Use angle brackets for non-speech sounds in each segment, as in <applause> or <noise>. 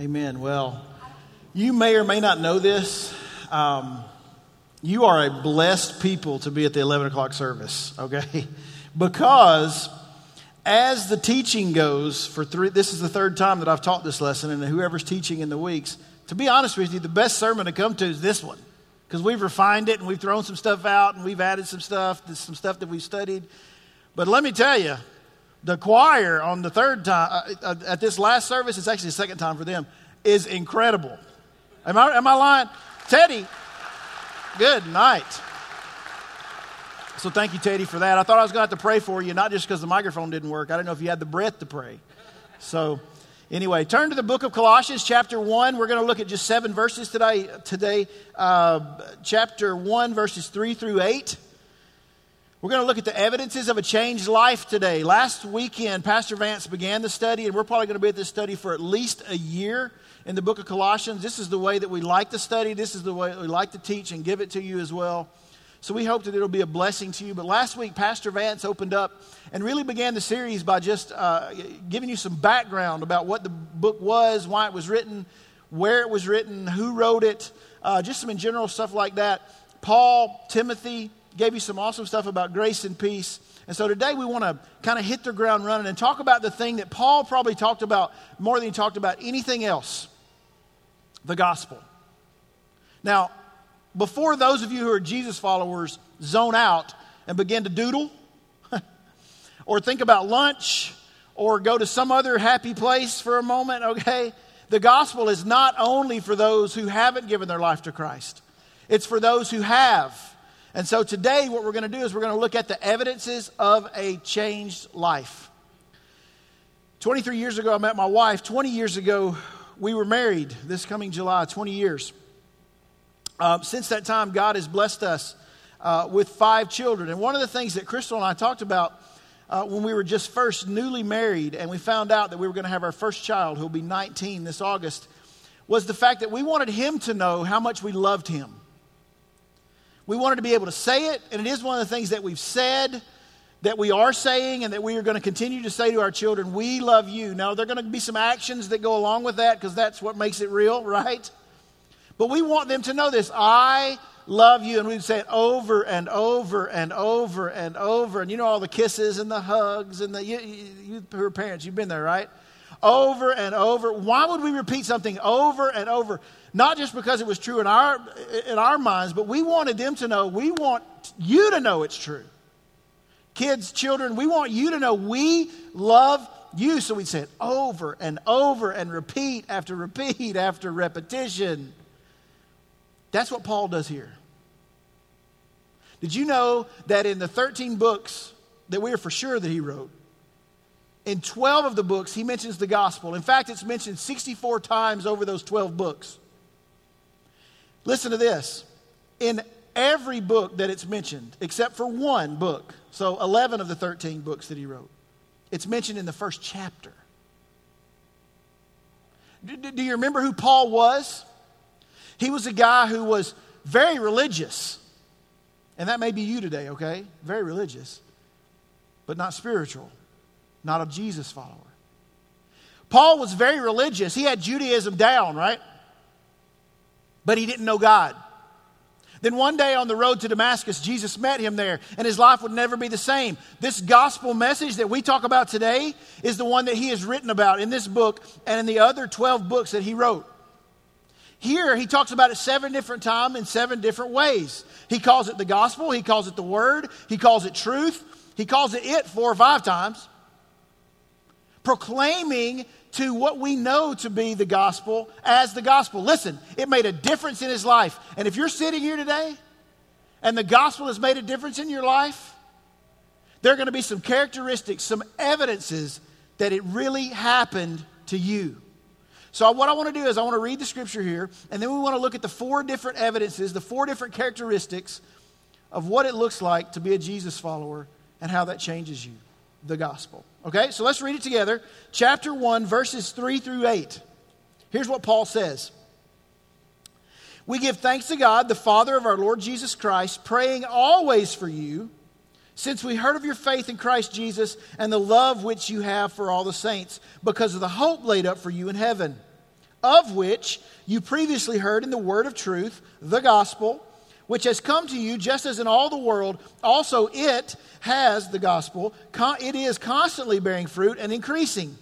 Amen. Well, you may or may not know this. Um, you are a blessed people to be at the 11 o'clock service, okay? <laughs> Because as the teaching goes for three, this is the third time that I've taught this lesson, and whoever's teaching in the weeks, to be honest with you, the best sermon to come to is this one. Because we've refined it and we've thrown some stuff out and we've added some stuff, some stuff that we've studied. But let me tell you, the choir on the third time, uh, uh, at this last service, it's actually the second time for them, is incredible. Am I, am I lying? Teddy, good night. So thank you, Teddy, for that. I thought I was going to have to pray for you, not just because the microphone didn't work. I didn't know if you had the breath to pray. So anyway, turn to the book of Colossians, chapter 1. We're going to look at just seven verses today. Today, uh, chapter 1, verses 3 through 8. We're going to look at the evidences of a changed life today. Last weekend, Pastor Vance began the study, and we're probably going to be at this study for at least a year in the book of Colossians. This is the way that we like to study, this is the way we like to teach and give it to you as well. So we hope that it'll be a blessing to you. But last week, Pastor Vance opened up and really began the series by just uh, giving you some background about what the book was, why it was written, where it was written, who wrote it, uh, just some in general stuff like that. Paul, Timothy, gave you some awesome stuff about grace and peace. And so today we want to kind of hit the ground running and talk about the thing that Paul probably talked about more than he talked about anything else the gospel. Now, before those of you who are Jesus followers zone out and begin to doodle, <laughs> or think about lunch, or go to some other happy place for a moment, <laughs> okay? The gospel is not only for those who haven't given their life to Christ, it's for those who have. And so today, what we're going to do is we're going to look at the evidences of a changed life. 23 years ago, I met my wife. 20 years ago, we were married this coming July, 20 years. Uh, since that time, God has blessed us uh, with five children. And one of the things that Crystal and I talked about uh, when we were just first newly married and we found out that we were going to have our first child, who'll be 19 this August, was the fact that we wanted him to know how much we loved him. We wanted to be able to say it, and it is one of the things that we've said, that we are saying, and that we are going to continue to say to our children, We love you. Now, there are going to be some actions that go along with that because that's what makes it real, right? But we want them to know this I love you. And we'd say it over and over and over and over. And you know all the kisses and the hugs and the, you, you who are parents, you've been there, right? Over and over. Why would we repeat something over and over? Not just because it was true in our, in our minds, but we wanted them to know, we want you to know it's true. Kids, children, we want you to know we love you. So we'd say it over and over and repeat after repeat after repetition. That's what Paul does here. Did you know that in the 13 books that we are for sure that he wrote, in 12 of the books, he mentions the gospel. In fact, it's mentioned 64 times over those 12 books. Listen to this. In every book that it's mentioned, except for one book, so 11 of the 13 books that he wrote, it's mentioned in the first chapter. Do, do you remember who Paul was? He was a guy who was very religious. And that may be you today, okay? Very religious, but not spiritual, not a Jesus follower. Paul was very religious. He had Judaism down, right? but he didn't know God. Then one day on the road to Damascus, Jesus met him there, and his life would never be the same. This gospel message that we talk about today is the one that he has written about in this book and in the other 12 books that he wrote. Here, he talks about it seven different times in seven different ways. He calls it the gospel, he calls it the word, he calls it truth, he calls it it four or five times. Proclaiming to what we know to be the gospel as the gospel. Listen, it made a difference in his life. And if you're sitting here today and the gospel has made a difference in your life, there are going to be some characteristics, some evidences that it really happened to you. So, what I want to do is, I want to read the scripture here, and then we want to look at the four different evidences, the four different characteristics of what it looks like to be a Jesus follower and how that changes you the gospel. Okay, so let's read it together. Chapter 1, verses 3 through 8. Here's what Paul says We give thanks to God, the Father of our Lord Jesus Christ, praying always for you, since we heard of your faith in Christ Jesus and the love which you have for all the saints, because of the hope laid up for you in heaven of which you previously heard in the word of truth, the gospel, which has come to you just as in all the world. Also, it has the gospel, it is constantly bearing fruit and increasing,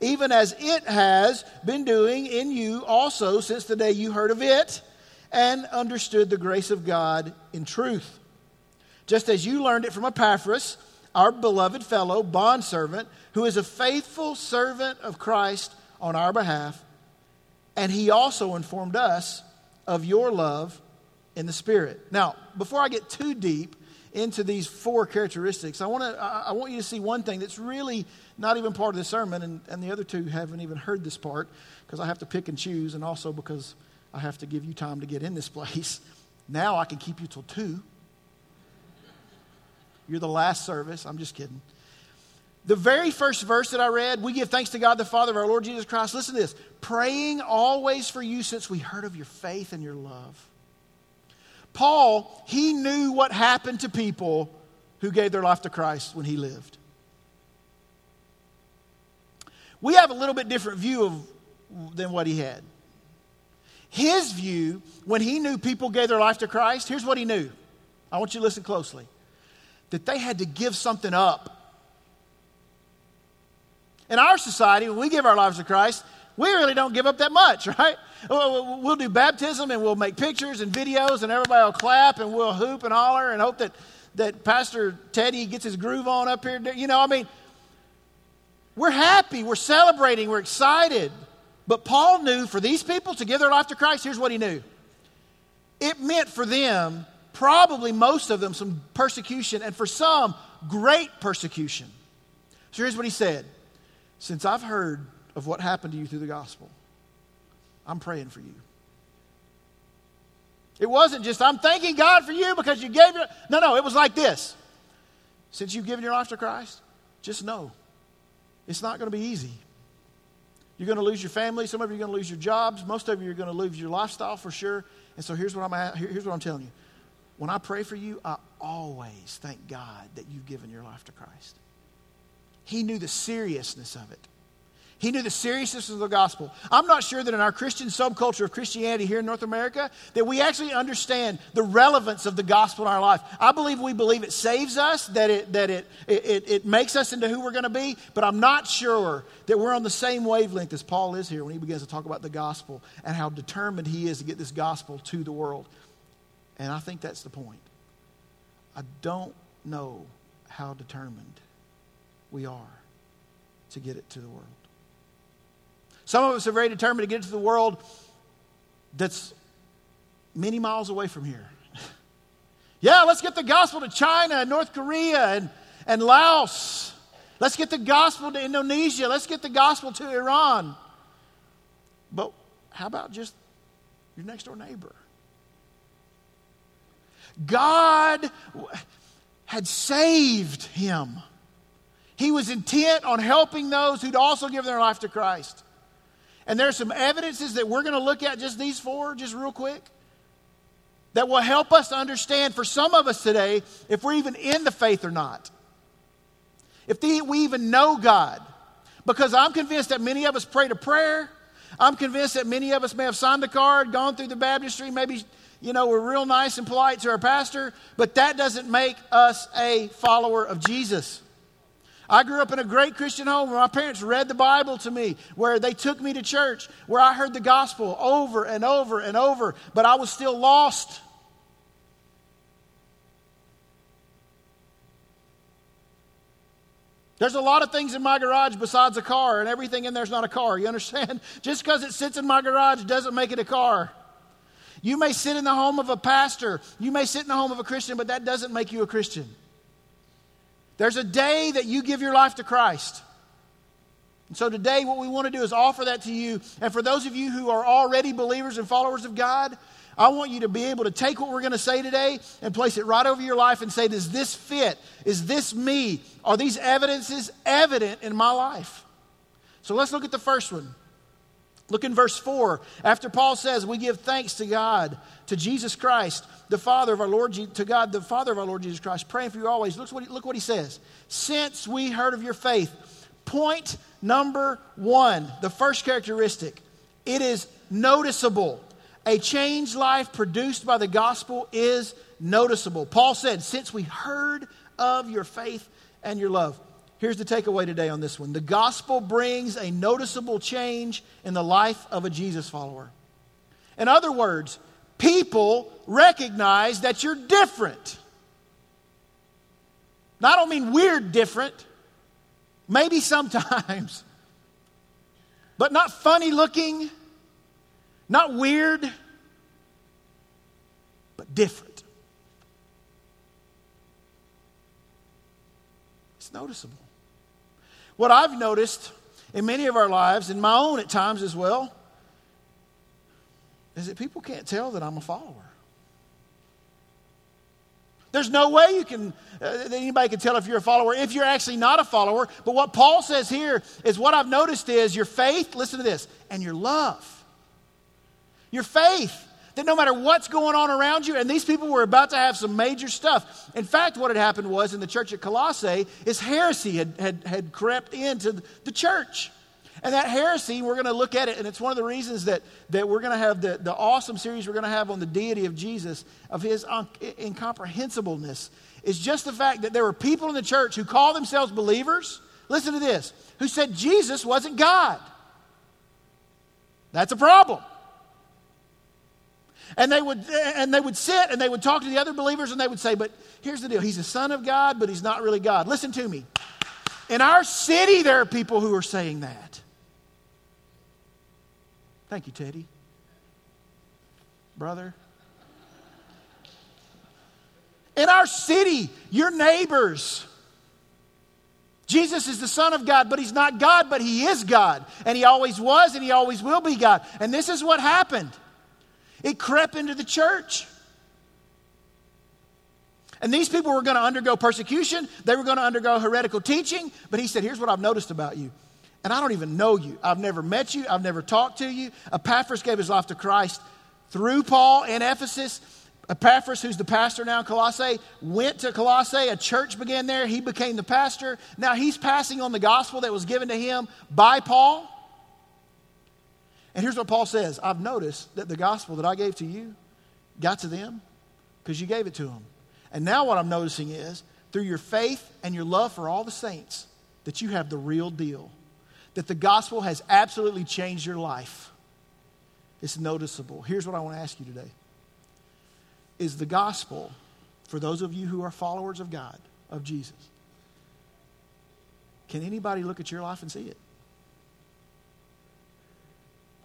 even as it has been doing in you also since the day you heard of it and understood the grace of God in truth. Just as you learned it from Epaphras, our beloved fellow, bondservant, who is a faithful servant of Christ on our behalf, and he also informed us of your love in the Spirit. Now, before I get too deep into these four characteristics, I, wanna, I want you to see one thing that's really not even part of the sermon, and, and the other two haven't even heard this part because I have to pick and choose, and also because I have to give you time to get in this <laughs> place. Now I can keep you till 2. You're the last service. I'm just kidding. The very first verse that I read, we give thanks to God the Father of our Lord Jesus Christ. Listen to this praying always for you since we heard of your faith and your love. Paul, he knew what happened to people who gave their life to Christ when he lived. We have a little bit different view of, than what he had. His view, when he knew people gave their life to Christ, here's what he knew. I want you to listen closely that they had to give something up in our society, when we give our lives to Christ, we really don't give up that much, <laughs> right? We'll do baptism and we'll make pictures and videos and everybody will clap and we'll hoop and holler and hope that, that Pastor Teddy gets his groove on up here. You know, I mean, we're happy, we're celebrating, we're excited. But Paul knew for these people to give their life to Christ, here's what he knew it meant for them, probably most of them, some persecution, and for some, great persecution. So here's what he said since I've heard of what happened to you through the gospel, I'm praying for you. It wasn't just, I'm thanking God for you because you gave your. No, no, it was like this. Since you've given your life to Christ, just know it's not going to be easy. You're going to lose your family. Some of you are going to lose your jobs. Most of you are going to lose your lifestyle for sure. And so here's what I'm, here's what I'm telling you. When I pray for you, I always thank God that you've given your life to Christ. He knew the seriousness of it. He knew the seriousness of the gospel. I'm not sure that in our Christian subculture of Christianity here in North America that we actually understand the relevance of the gospel in our life. I believe we believe it saves us, that it, that it, it, it makes us into who we're going to be, but I'm not sure that we're on the same wavelength as Paul is here when he begins to talk about the gospel and how determined he is to get this gospel to the world. And I think that's the point. I don't know how determined we are to get it to the world. Some of us are very determined to get it to the world that's many miles away from here. <laughs> yeah, let's get the gospel to China and North Korea and, and Laos. Let's get the gospel to Indonesia. Let's get the gospel to Iran. But how about just your next door neighbor? God had saved him. He was intent on helping those who'd also given their life to Christ. And there's some evidences that we're going to look at, just these four, just real quick, that will help us understand for some of us today if we're even in the faith or not. If the, we even know God. Because I'm convinced that many of us prayed a prayer. I'm convinced that many of us may have signed the card, gone through the baptistry, maybe, you know, we're real nice and polite to our pastor, but that doesn't make us a follower of Jesus. I grew up in a great Christian home where my parents read the Bible to me, where they took me to church, where I heard the gospel over and over and over, but I was still lost. There's a lot of things in my garage besides a car, and everything in there's not a car. You understand? <laughs> Just because it sits in my garage doesn't make it a car. You may sit in the home of a pastor, you may sit in the home of a Christian, but that doesn't make you a Christian. There's a day that you give your life to Christ. And so today, what we want to do is offer that to you. And for those of you who are already believers and followers of God, I want you to be able to take what we're going to say today and place it right over your life and say, Does this fit? Is this me? Are these evidences evident in my life? So let's look at the first one. Look in verse 4. After Paul says, We give thanks to God, to Jesus Christ, the Father of our Lord, to God, the Father of our Lord Jesus Christ, praying for you always. Look what, he, look what he says. Since we heard of your faith, point number one, the first characteristic, It is noticeable. A changed life produced by the gospel is noticeable. Paul said, Since we heard of your faith and your love. Here's the takeaway today on this one the gospel brings a noticeable change in the life of a Jesus follower. In other words, people recognize that you're different. Now, I don't mean weird different, maybe sometimes, <laughs> but not funny looking, not weird, but different. It's noticeable. What I've noticed in many of our lives, in my own at times as well, is that people can't tell that I'm a follower. There's no way you can, uh, anybody can tell if you're a follower if you're actually not a follower. But what Paul says here is what I've noticed is your faith, listen to this, and your love. Your faith that no matter what's going on around you, and these people were about to have some major stuff. In fact, what had happened was in the church at Colossae is heresy had, had, had crept into the church. And that heresy, we're going to look at it, and it's one of the reasons that, that we're going to have the, the awesome series we're going to have on the deity of Jesus, of his un- incomprehensibleness, is just the fact that there were people in the church who call themselves believers, listen to this, who said Jesus wasn't God. That's a problem. And they would and they would sit and they would talk to the other believers and they would say, "But here's the deal. He's a son of God, but he's not really God." Listen to me. In our city there are people who are saying that. Thank you, Teddy. Brother. In our city, your neighbors. Jesus is the Son of God, but He's not God, but He is God. And He always was and He always will be God. And this is what happened it crept into the church. And these people were going to undergo persecution, they were going to undergo heretical teaching. But He said, Here's what I've noticed about you and I don't even know you. I've never met you. I've never talked to you. Epaphras gave his life to Christ through Paul in Ephesus. Epaphras, who's the pastor now in Colossae, went to Colossae. A church began there. He became the pastor. Now he's passing on the gospel that was given to him by Paul. And here's what Paul says I've noticed that the gospel that I gave to you got to them because you gave it to them. And now what I'm noticing is through your faith and your love for all the saints, that you have the real deal that the gospel has absolutely changed your life. It's noticeable. Here's what I want to ask you today Is the gospel, for those of you who are followers of God, of Jesus, can anybody look at your life and see it?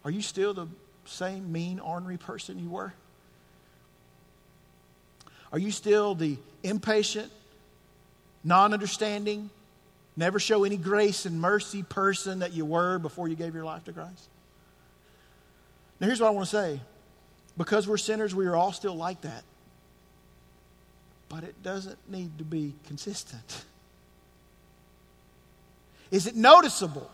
Are you still the same mean, ornery person you were? Are you still the impatient, non understanding, Never show any grace and mercy person that you were before you gave your life to Christ. Now, here's what I want to say because we're sinners, we are all still like that. But it doesn't need to be consistent. Is it noticeable?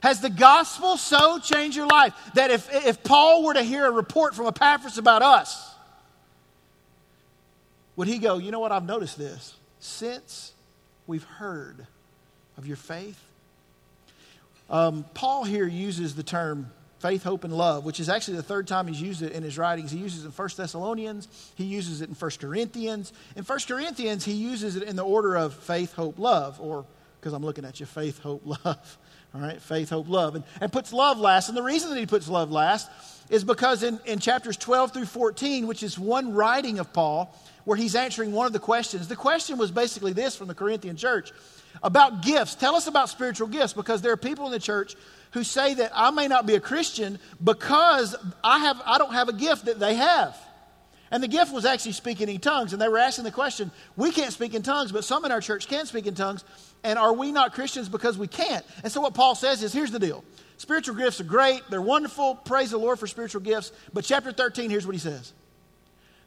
Has the gospel so changed your life that if, if Paul were to hear a report from Epaphras about us, would he go, You know what? I've noticed this. Since we've heard of your faith? Um, Paul here uses the term faith, hope, and love, which is actually the third time he's used it in his writings. He uses it in 1 Thessalonians, he uses it in 1 Corinthians. In 1 Corinthians, he uses it in the order of faith, hope, love, or because I'm looking at you, faith, hope, <laughs> love. All right, faith, hope, love. And, and puts love last. And the reason that he puts love last is because in, in chapters 12 through 14, which is one writing of Paul, where he's answering one of the questions, the question was basically this from the Corinthian church about gifts. Tell us about spiritual gifts because there are people in the church who say that I may not be a Christian because I, have, I don't have a gift that they have. And the gift was actually speaking in tongues. And they were asking the question we can't speak in tongues, but some in our church can speak in tongues. And are we not Christians because we can't? And so what Paul says is here's the deal spiritual gifts are great, they're wonderful. Praise the Lord for spiritual gifts. But chapter 13, here's what he says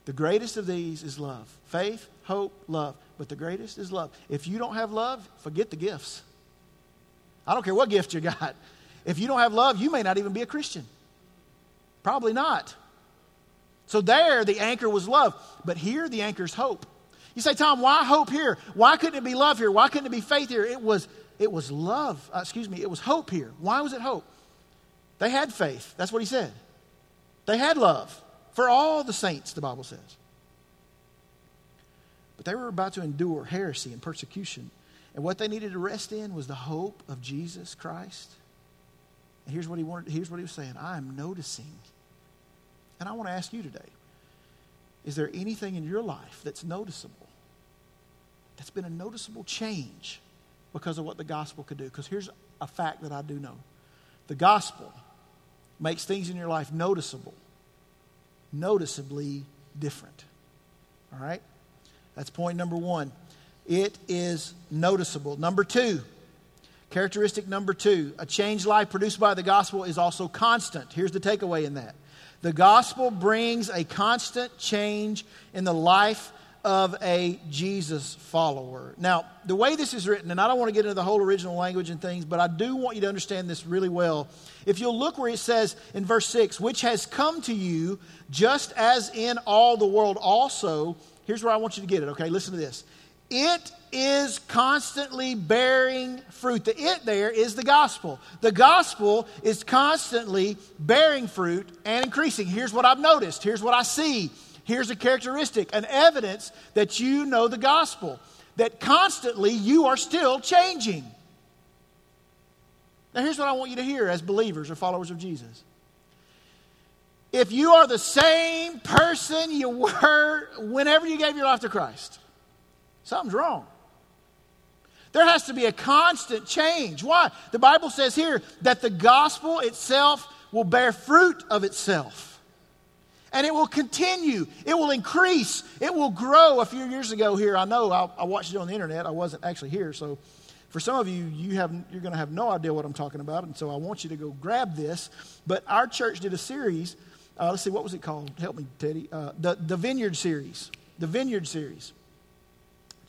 The greatest of these is love faith, hope, love. But the greatest is love. If you don't have love, forget the gifts. I don't care what gift you got. If you don't have love, you may not even be a Christian. Probably not. So there, the anchor was love. But here, the anchor is hope. You say, Tom, why hope here? Why couldn't it be love here? Why couldn't it be faith here? It was, it was love. Uh, excuse me, it was hope here. Why was it hope? They had faith. That's what he said. They had love for all the saints, the Bible says. But they were about to endure heresy and persecution. And what they needed to rest in was the hope of Jesus Christ. And here's what he wanted, here's what he was saying. I am noticing. And I want to ask you today, is there anything in your life that's noticeable? That's been a noticeable change because of what the gospel could do. Because here's a fact that I do know. The gospel makes things in your life noticeable, noticeably different. All right? That's point number one. It is noticeable. Number two, characteristic number two, a changed life produced by the gospel is also constant. Here's the takeaway in that the gospel brings a constant change in the life of a Jesus follower. Now, the way this is written, and I don't want to get into the whole original language and things, but I do want you to understand this really well. If you'll look where it says in verse 6, which has come to you just as in all the world also, here's where I want you to get it, okay? Listen to this. It is constantly bearing fruit. The it there is the gospel. The gospel is constantly bearing fruit and increasing. Here's what I've noticed. Here's what I see here's a characteristic, an evidence that you know the gospel, that constantly you are still changing. Now, here's what I want you to hear as believers or followers of Jesus. If you are the same person you were <laughs> whenever you gave your life to Christ, something's wrong. There has to be a constant change. Why? The Bible says here that the gospel itself will bear fruit of itself and it will continue. It will increase. It will grow. A few years ago here, I know I, I, watched it on the internet. I wasn't actually here, so for some of you, you have you're going to have no idea what I'm talking about, and so I want you to go grab this. But our church did a series. Uh, let's see, what was it called? Help me, Teddy. Uh, the the Vineyard series. The Vineyard series.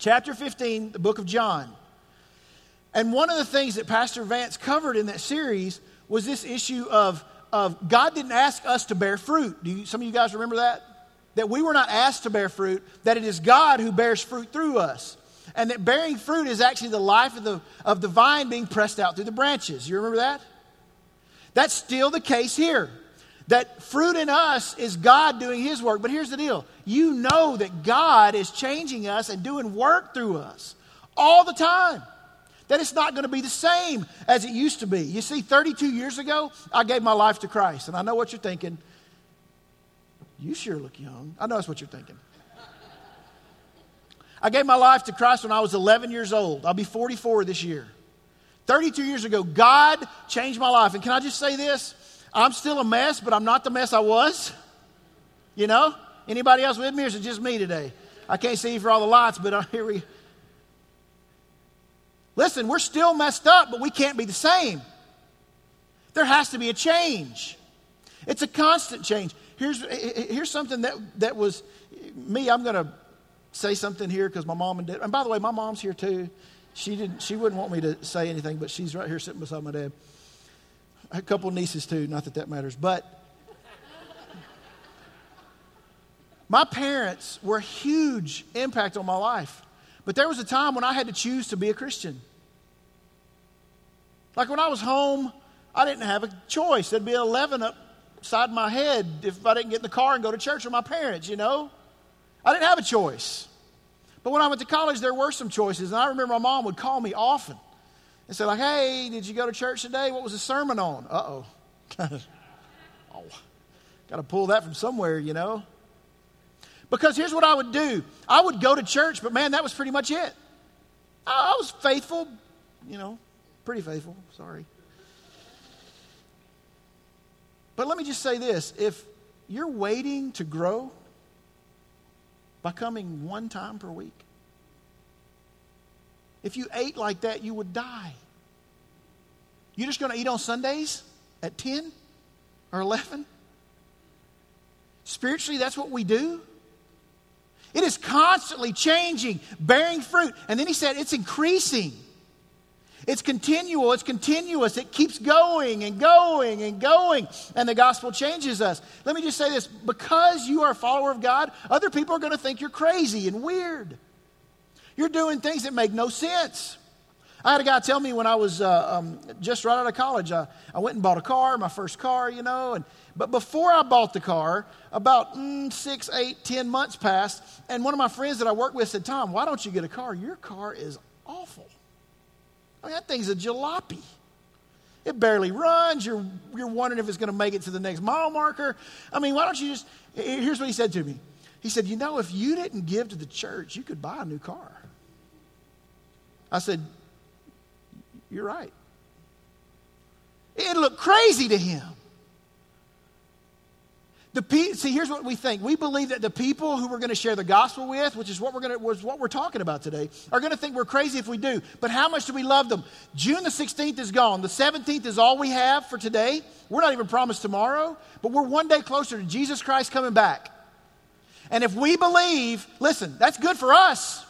Chapter 15, the book of John. And one of the things that Pastor Vance covered in that series was this issue of of God didn't ask us to bear fruit. Do you, some of you guys remember that? That we were not asked to bear fruit, that it is God who bears fruit through us. And that bearing fruit is actually the life of the, of the vine being pressed out through the branches. You remember that? That's still the case here. That fruit in us is God doing His work. But here's the deal you know that God is changing us and doing work through us all the time that it's not going to be the same as it used to be. You see, 32 years ago, I gave my life to Christ. And I know what you're thinking. You sure look young. I know that's what you're thinking. I gave my life to Christ when I was 11 years old. I'll be 44 this year. 32 years ago, God changed my life. And can I just say this? I'm still a mess, but I'm not the mess I was. You know? Anybody else with me, or is it just me today? I can't see you for all the lights, but uh, <laughs> here we Listen, we're still messed up, but we can't be the same. There has to be a change. It's a constant change. Here's, here's something that, that was me. I'm going to say something here because my mom and dad, and by the way, my mom's here too. She, didn't, she wouldn't want me to say anything, but she's right here sitting beside my dad. A couple nieces too, not that that matters. But my parents were a huge impact on my life. But there was a time when I had to choose to be a Christian. Like when I was home, I didn't have a choice. There'd be 11 upside my head if I didn't get in the car and go to church with my parents, you know? I didn't have a choice. But when I went to college, there were some choices. And I remember my mom would call me often and say, like, hey, did you go to church today? What was the sermon on? Uh-oh. <laughs> oh. Got to pull that from somewhere, you know? Because here's what I would do I would go to church, but man, that was pretty much it. I was faithful, you know, pretty faithful, sorry. But let me just say this if you're waiting to grow by coming one time per week, if you ate like that, you would die. You're just going to eat on Sundays at 10 or 11? Spiritually, that's what we do. It is constantly changing, bearing fruit. And then he said it's increasing. It's continual, it's continuous, it keeps going and going and going, and the gospel changes us. Let me just say this because you are a follower of God, other people are going to think you're crazy and weird. You're doing things that make no sense. I had a guy tell me when I was uh, um, just right out of college, uh, I went and bought a car, my first car, you know. And, but before I bought the car, about mm, six, eight, ten months passed, and one of my friends that I worked with said, Tom, why don't you get a car? Your car is awful. I mean, that thing's a jalopy. It barely runs. You're, you're wondering if it's going to make it to the next mile marker. I mean, why don't you just. Here's what he said to me He said, You know, if you didn't give to the church, you could buy a new car. I said, You're right. It looked crazy to him. The pe- see, here's what we think. We believe that the people who we're going to share the gospel with, which is what we're going to, was what we're talking about today, are going to think we're crazy if we do. But how much do we love them? June the 16th is gone. The 17th is all we have for today. We're not even promised tomorrow, but we're one day closer to Jesus Christ coming back. And if we believe, listen, that's good for us,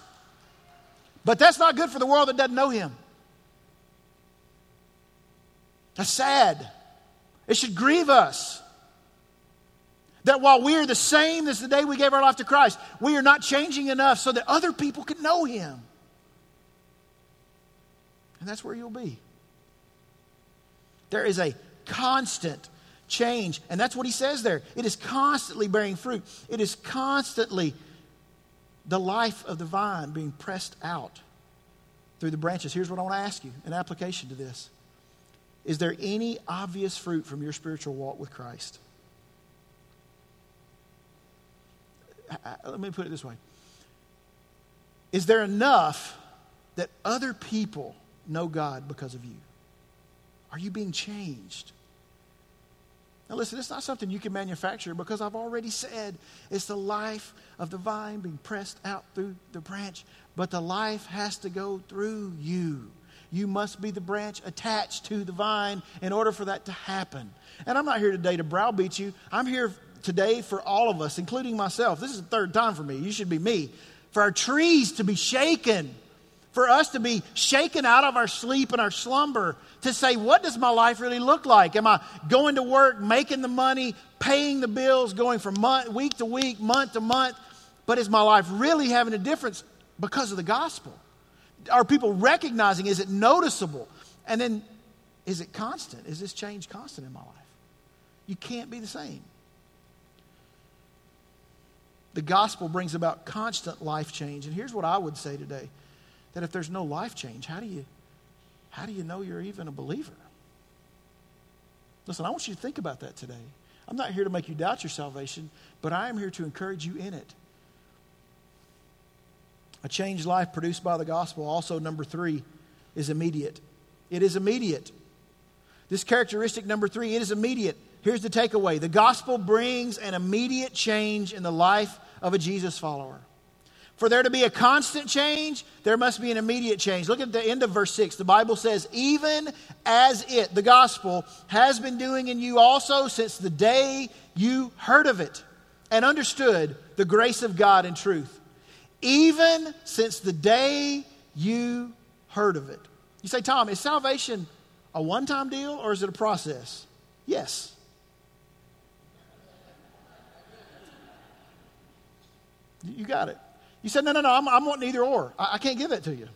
but that's not good for the world that doesn't know Him. That's sad. It should grieve us. That while we are the same as the day we gave our life to Christ, we are not changing enough so that other people can know Him. And that's where you'll be. There is a constant change. And that's what he says there. It is constantly bearing fruit, it is constantly the life of the vine being pressed out through the branches. Here's what I want to ask you an application to this Is there any obvious fruit from your spiritual walk with Christ? Uh, uh, let me put it this way Is there enough that other people know God because of you? Are you being changed? Now, listen, it's not something you can manufacture because I've already said it's the life of the vine being pressed out through the branch, but the life has to go through you. You must be the branch attached to the vine in order for that to happen. And I'm not here today to browbeat you. I'm here today for all of us, including myself. This is the third time for me. You should be me. For our trees to be shaken, for us to be shaken out of our sleep and our slumber, to say, what does my life really look like? Am I going to work, making the money, paying the bills, going from month, week to week, month to month? But is my life really having a difference because of the gospel? Are people recognizing? Is it noticeable? And then, is it constant? Is this change constant in my life? You can't be the same. The gospel brings about constant life change. And here's what I would say today that if there's no life change, how do you, how do you know you're even a believer? Listen, I want you to think about that today. I'm not here to make you doubt your salvation, but I am here to encourage you in it. A changed life produced by the gospel, also, number three, is immediate. It is immediate. This characteristic, number three, it is immediate. Here's the takeaway the gospel brings an immediate change in the life of a Jesus follower. For there to be a constant change, there must be an immediate change. Look at the end of verse 6. The Bible says, Even as it, the gospel, has been doing in you also since the day you heard of it and understood the grace of God in truth. Even since the day you heard of it. You say, Tom, is salvation a one time deal or is it a process? Yes. You got it. You said, no, no, no, I'm, I'm wanting either or. I, I can't give that to you.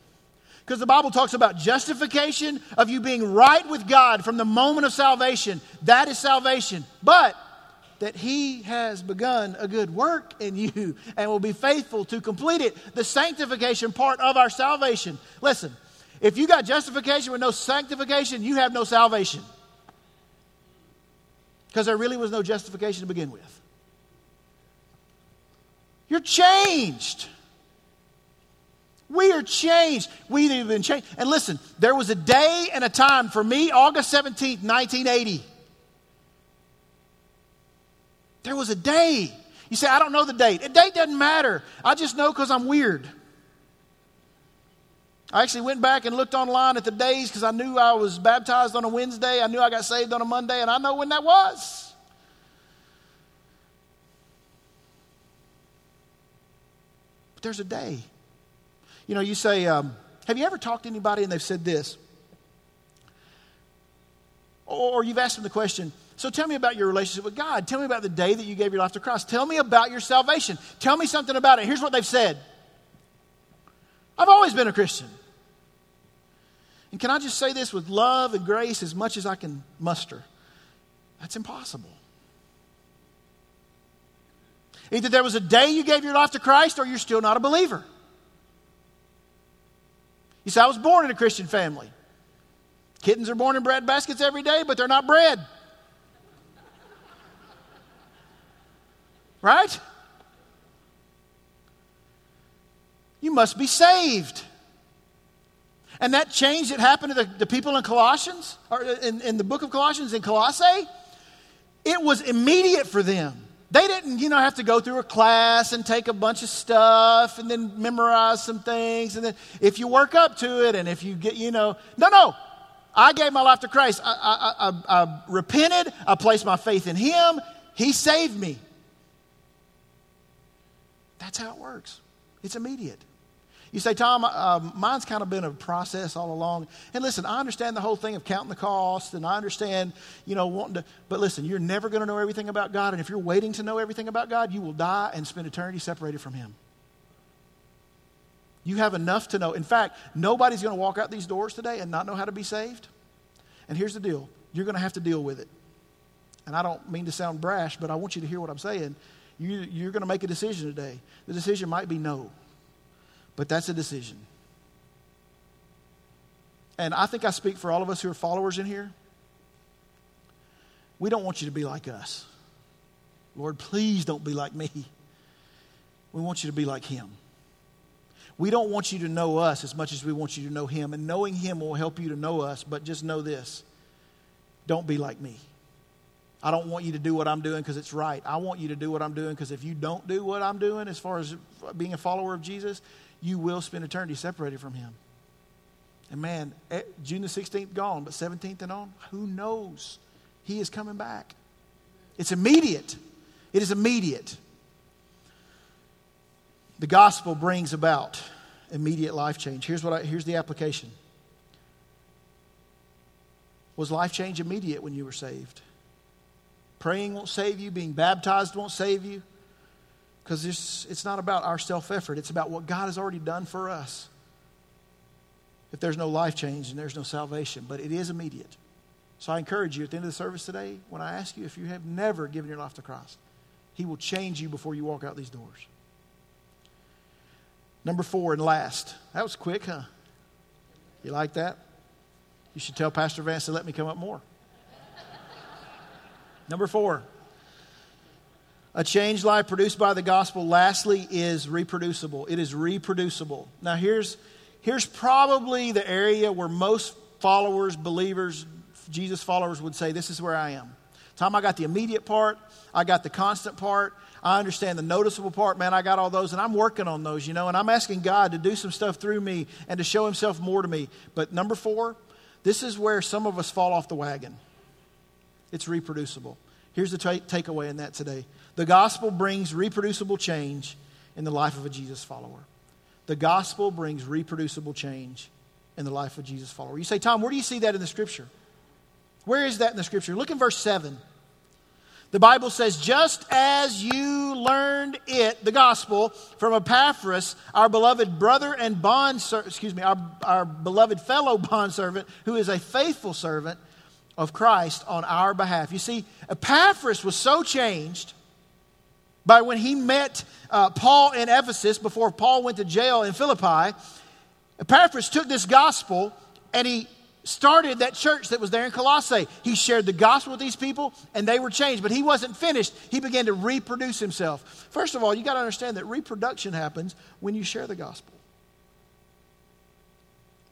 Because the Bible talks about justification of you being right with God from the moment of salvation. That is salvation. But that He has begun a good work in you <laughs> and will be faithful to complete it. The sanctification part of our salvation. Listen, if you got justification with no sanctification, you have no salvation. Because there really was no justification to begin with. You're changed. We are changed. We've been changed. And listen, there was a day and a time for me, August 17th, 1980. There was a day. You say, I don't know the date. The date doesn't matter. I just know because I'm weird. I actually went back and looked online at the days because I knew I was baptized on a Wednesday. I knew I got saved on a Monday, and I know when that was. But there's a day. You know, you say, um, Have you ever talked to anybody and they've said this? Or you've asked them the question, So tell me about your relationship with God. Tell me about the day that you gave your life to Christ. Tell me about your salvation. Tell me something about it. Here's what they've said I've always been a Christian. And can I just say this with love and grace as much as I can muster? That's impossible. Either there was a day you gave your life to Christ or you're still not a believer. You say, I was born in a Christian family. Kittens are born in bread baskets every day, but they're not bread. Right? You must be saved. And that change that happened to the, the people in Colossians, or in, in the book of Colossians in Colossae, it was immediate for them. They didn't, you know, have to go through a class and take a bunch of stuff and then memorize some things. And then if you work up to it and if you get, you know, no, no. I gave my life to Christ. I, I, I, I repented. I placed my faith in Him. He saved me. That's how it works. It's immediate. You say, Tom, uh, mine's kind of been a process all along. And listen, I understand the whole thing of counting the cost, and I understand, you know, wanting to. But listen, you're never going to know everything about God. And if you're waiting to know everything about God, you will die and spend eternity separated from Him. You have enough to know. In fact, nobody's going to walk out these doors today and not know how to be saved. And here's the deal you're going to have to deal with it. And I don't mean to sound brash, but I want you to hear what I'm saying. You, you're going to make a decision today. The decision might be no. But that's a decision. And I think I speak for all of us who are followers in here. We don't want you to be like us. Lord, please don't be like me. We want you to be like Him. We don't want you to know us as much as we want you to know Him. And knowing Him will help you to know us, but just know this don't be like me. I don't want you to do what I'm doing because it's right. I want you to do what I'm doing because if you don't do what I'm doing as far as being a follower of Jesus, you will spend eternity separated from Him. And man, eh, June the 16th gone, but 17th and on, who knows? He is coming back. It's immediate. It is immediate. The gospel brings about immediate life change. Here's, what I, here's the application Was life change immediate when you were saved? Praying won't save you, being baptized won't save you. Because it's, it's not about our self effort, it's about what God has already done for us. If there's no life change and there's no salvation, but it is immediate. So I encourage you at the end of the service today, when I ask you if you have never given your life to Christ, He will change you before you walk out these doors. Number four and last. That was quick, huh? You like that? You should tell Pastor Vance to let me come up more. Number four. A changed life produced by the gospel, lastly, is reproducible. It is reproducible. Now, here's, here's probably the area where most followers, believers, Jesus followers would say, This is where I am. Tom, I got the immediate part, I got the constant part, I understand the noticeable part. Man, I got all those, and I'm working on those, you know, and I'm asking God to do some stuff through me and to show Himself more to me. But number four, this is where some of us fall off the wagon. It's reproducible. Here's the t- takeaway in that today the gospel brings reproducible change in the life of a Jesus follower. The gospel brings reproducible change in the life of Jesus follower. You say, Tom, where do you see that in the scripture? Where is that in the scripture? Look in verse 7. The Bible says, just as you learned it, the gospel, from Epaphras, our beloved brother and bond, excuse me, our, our beloved fellow <laughs> bondservant, who is a faithful servant of Christ on our behalf. You see, Epaphras was so changed by when he met uh, Paul in Ephesus before Paul went to jail in Philippi, Epaphras took this gospel and he started that church that was there in Colossae. He shared the gospel with these people and they were changed, but he wasn't finished. He began to reproduce himself. First of all, you got to understand that reproduction happens when you share the gospel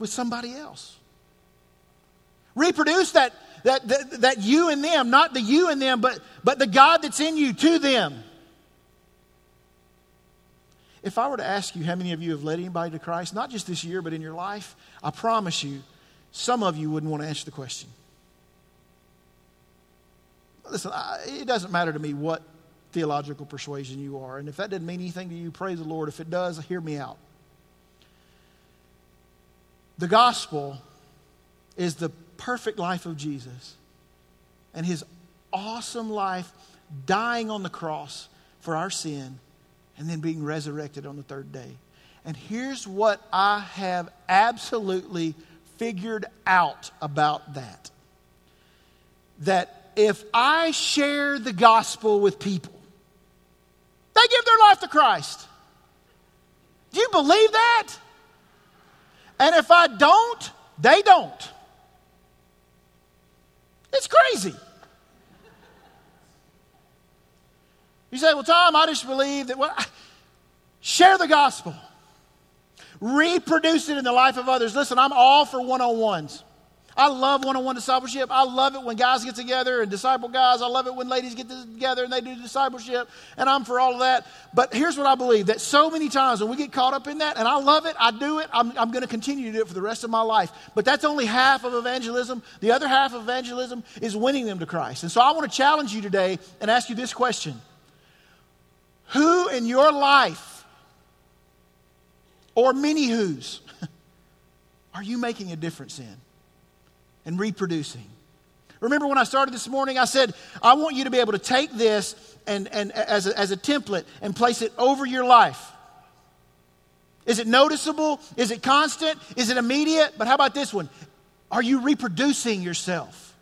with somebody else. Reproduce that, that, that, that you and them, not the you and them, but, but the God that's in you to them. If I were to ask you how many of you have led anybody to Christ, not just this year, but in your life, I promise you, some of you wouldn't want to answer the question. Listen, I, it doesn't matter to me what theological persuasion you are. And if that doesn't mean anything to you, praise the Lord. If it does, hear me out. The gospel is the perfect life of Jesus and his awesome life dying on the cross for our sin and then being resurrected on the third day. And here's what I have absolutely figured out about that. That if I share the gospel with people, they give their life to Christ. Do you believe that? And if I don't, they don't. It's crazy. You say, well, Tom, I just believe that. Well, share the gospel, reproduce it in the life of others. Listen, I'm all for one on ones. I love one on one discipleship. I love it when guys get together and disciple guys. I love it when ladies get together and they do discipleship. And I'm for all of that. But here's what I believe that so many times when we get caught up in that, and I love it, I do it, I'm, I'm going to continue to do it for the rest of my life. But that's only half of evangelism. The other half of evangelism is winning them to Christ. And so I want to challenge you today and ask you this question Who in your life, or many who's, <laughs> are you making a difference in? And reproducing. Remember when I started this morning, I said, I want you to be able to take this and, and as, a, as a template and place it over your life. Is it noticeable? Is it constant? Is it immediate? But how about this one? Are you reproducing yourself?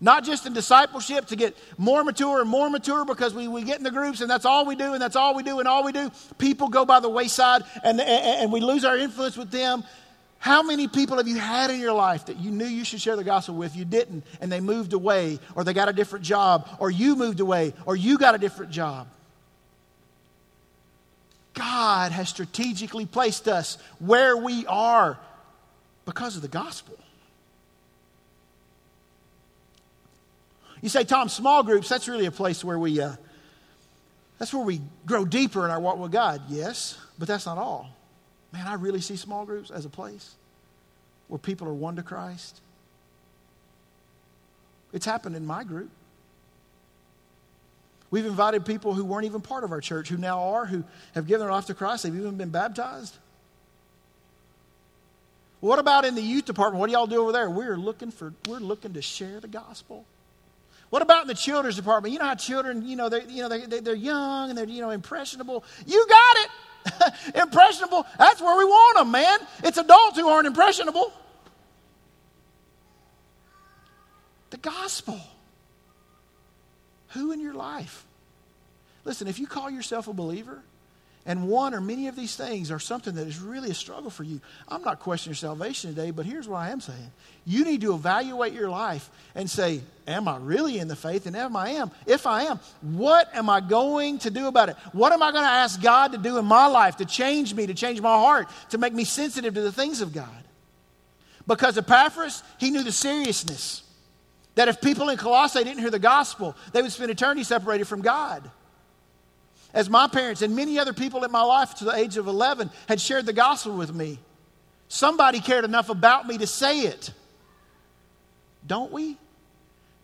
Not just in discipleship to get more mature and more mature because we, we get in the groups and that's all we do and that's all we do and all we do. People go by the wayside and, and, and we lose our influence with them. How many people have you had in your life that you knew you should share the gospel with, you didn't, and they moved away, or they got a different job, or you moved away, or you got a different job? God has strategically placed us where we are because of the gospel. You say, Tom, small groups, that's really a place where we, uh, that's where we grow deeper in our walk with God. Yes, but that's not all. Man, I really see small groups as a place where people are won to Christ. It's happened in my group. We've invited people who weren't even part of our church, who now are, who have given their life to Christ. They've even been baptized. What about in the youth department? What do y'all do over there? We're looking for we're looking to share the gospel. What about in the children's department? You know how children, you know, they you know they, they're young and they're you know impressionable. You got it. <laughs> impressionable, that's where we want them, man. It's adults who aren't impressionable. The gospel. Who in your life? Listen, if you call yourself a believer, and one or many of these things are something that is really a struggle for you. I'm not questioning your salvation today, but here's what I am saying. You need to evaluate your life and say, Am I really in the faith? And if I am, if I am, what am I going to do about it? What am I going to ask God to do in my life to change me, to change my heart, to make me sensitive to the things of God? Because Epaphras, he knew the seriousness. That if people in Colossae didn't hear the gospel, they would spend eternity separated from God as my parents and many other people in my life to the age of 11 had shared the gospel with me. Somebody cared enough about me to say it. Don't we?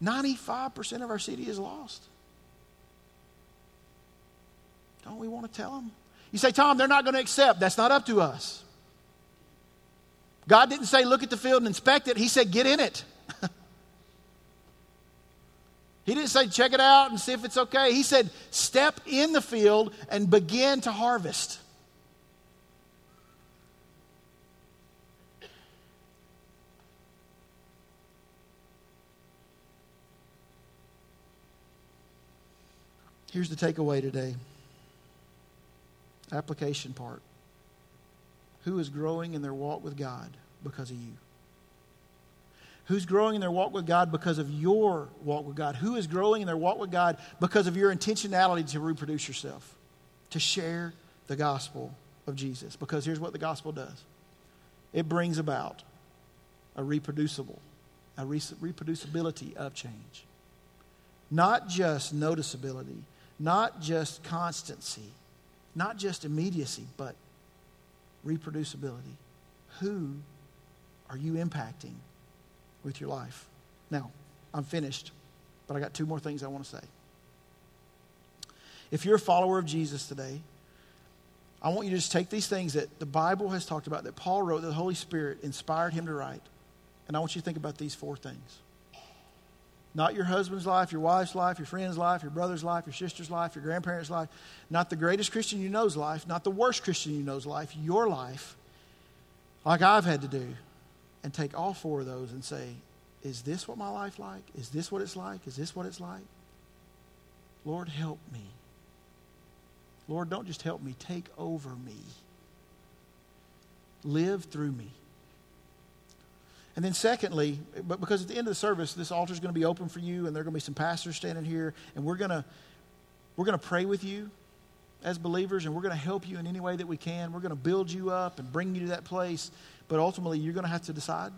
95% of our city is lost. Don't we want to tell them? You say, Tom, they're not going to accept. That's not up to us. God didn't say, look at the field and inspect it. He said, get in it. He didn't say, check it out and see if it's okay. He said, step in the field and begin to harvest. Here's the takeaway today application part. Who is growing in their walk with God because of you? Who's growing in their walk with God because of your walk with God? Who is growing in their walk with God because of your intentionality to reproduce yourself, to share the gospel of Jesus? Because here's what the gospel does it brings about a reproducible, a reproducibility of change. Not just noticeability, not just constancy, not just immediacy, but reproducibility. Who are you impacting with your life. Now, I'm finished, but I got two more things I want to say. If you're a follower of Jesus today, I want you to just take these things that the Bible has talked about, that Paul wrote, that the Holy Spirit inspired him to write, and I want you to think about these four things. Not your husband's life, your wife's life, your friend's life, your brother's life, your sister's life, your grandparents' life, not the greatest Christian you know's life, not the worst Christian you know's life, your life, like I've had to do and take all four of those and say, Is this what my life like? Is this what it's like? Is this what it's like? Lord, help me. Lord, don't just help me, take over me. Live through me. And then, secondly, but because at the end of the service, this altar is going to be open for you, and there are going to be some pastors standing here, and we're going to we're going to pray with you as believers, and we're going to help you in any way that we can. We're going to build you up and bring you to that place, but ultimately, you're going to have to decide.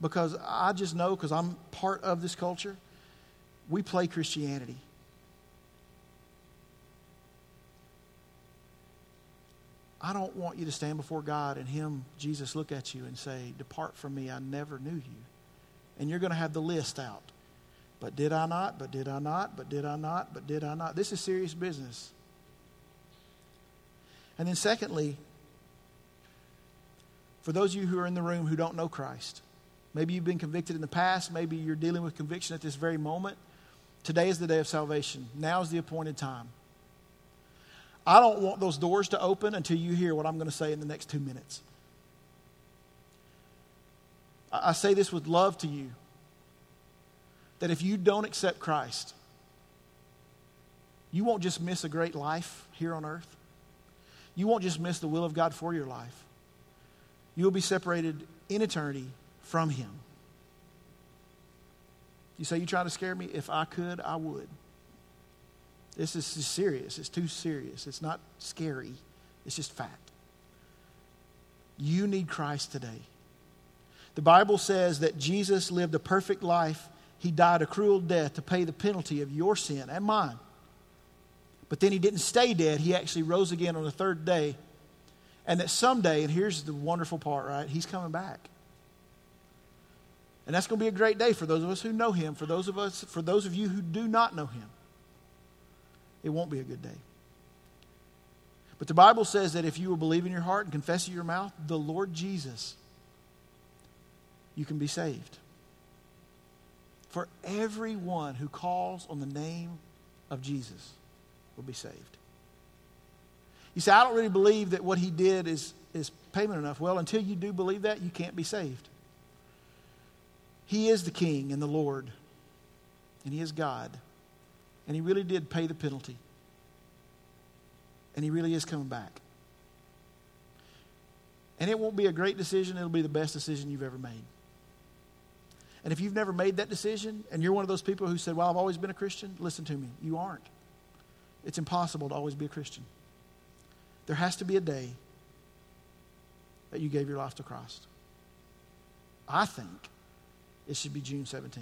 Because I just know, because I'm part of this culture, we play Christianity. I don't want you to stand before God and Him, Jesus, look at you and say, Depart from me, I never knew you. And you're going to have the list out. But did I not? But did I not? But did I not? But did I not? This is serious business. And then, secondly, for those of you who are in the room who don't know Christ, maybe you've been convicted in the past, maybe you're dealing with conviction at this very moment. Today is the day of salvation. Now is the appointed time. I don't want those doors to open until you hear what I'm going to say in the next two minutes. I say this with love to you that if you don't accept Christ, you won't just miss a great life here on earth. You won't just miss the will of God for your life. You will be separated in eternity from Him. You say, You trying to scare me? If I could, I would. This is serious. It's too serious. It's not scary, it's just fact. You need Christ today. The Bible says that Jesus lived a perfect life. He died a cruel death to pay the penalty of your sin and mine. But then he didn't stay dead. He actually rose again on the third day. And that someday, and here's the wonderful part, right? He's coming back. And that's going to be a great day for those of us who know him, for those of us, for those of you who do not know him it won't be a good day. But the Bible says that if you will believe in your heart and confess in your mouth the Lord Jesus, you can be saved. For everyone who calls on the name of Jesus will be saved. You say, I don't really believe that what he did is, is payment enough. Well, until you do believe that, you can't be saved. He is the King and the Lord, and He is God. And he really did pay the penalty. And he really is coming back. And it won't be a great decision, it'll be the best decision you've ever made. And if you've never made that decision and you're one of those people who said, Well, I've always been a Christian, listen to me. You aren't. It's impossible to always be a Christian. There has to be a day that you gave your life to Christ. I think it should be June 17th.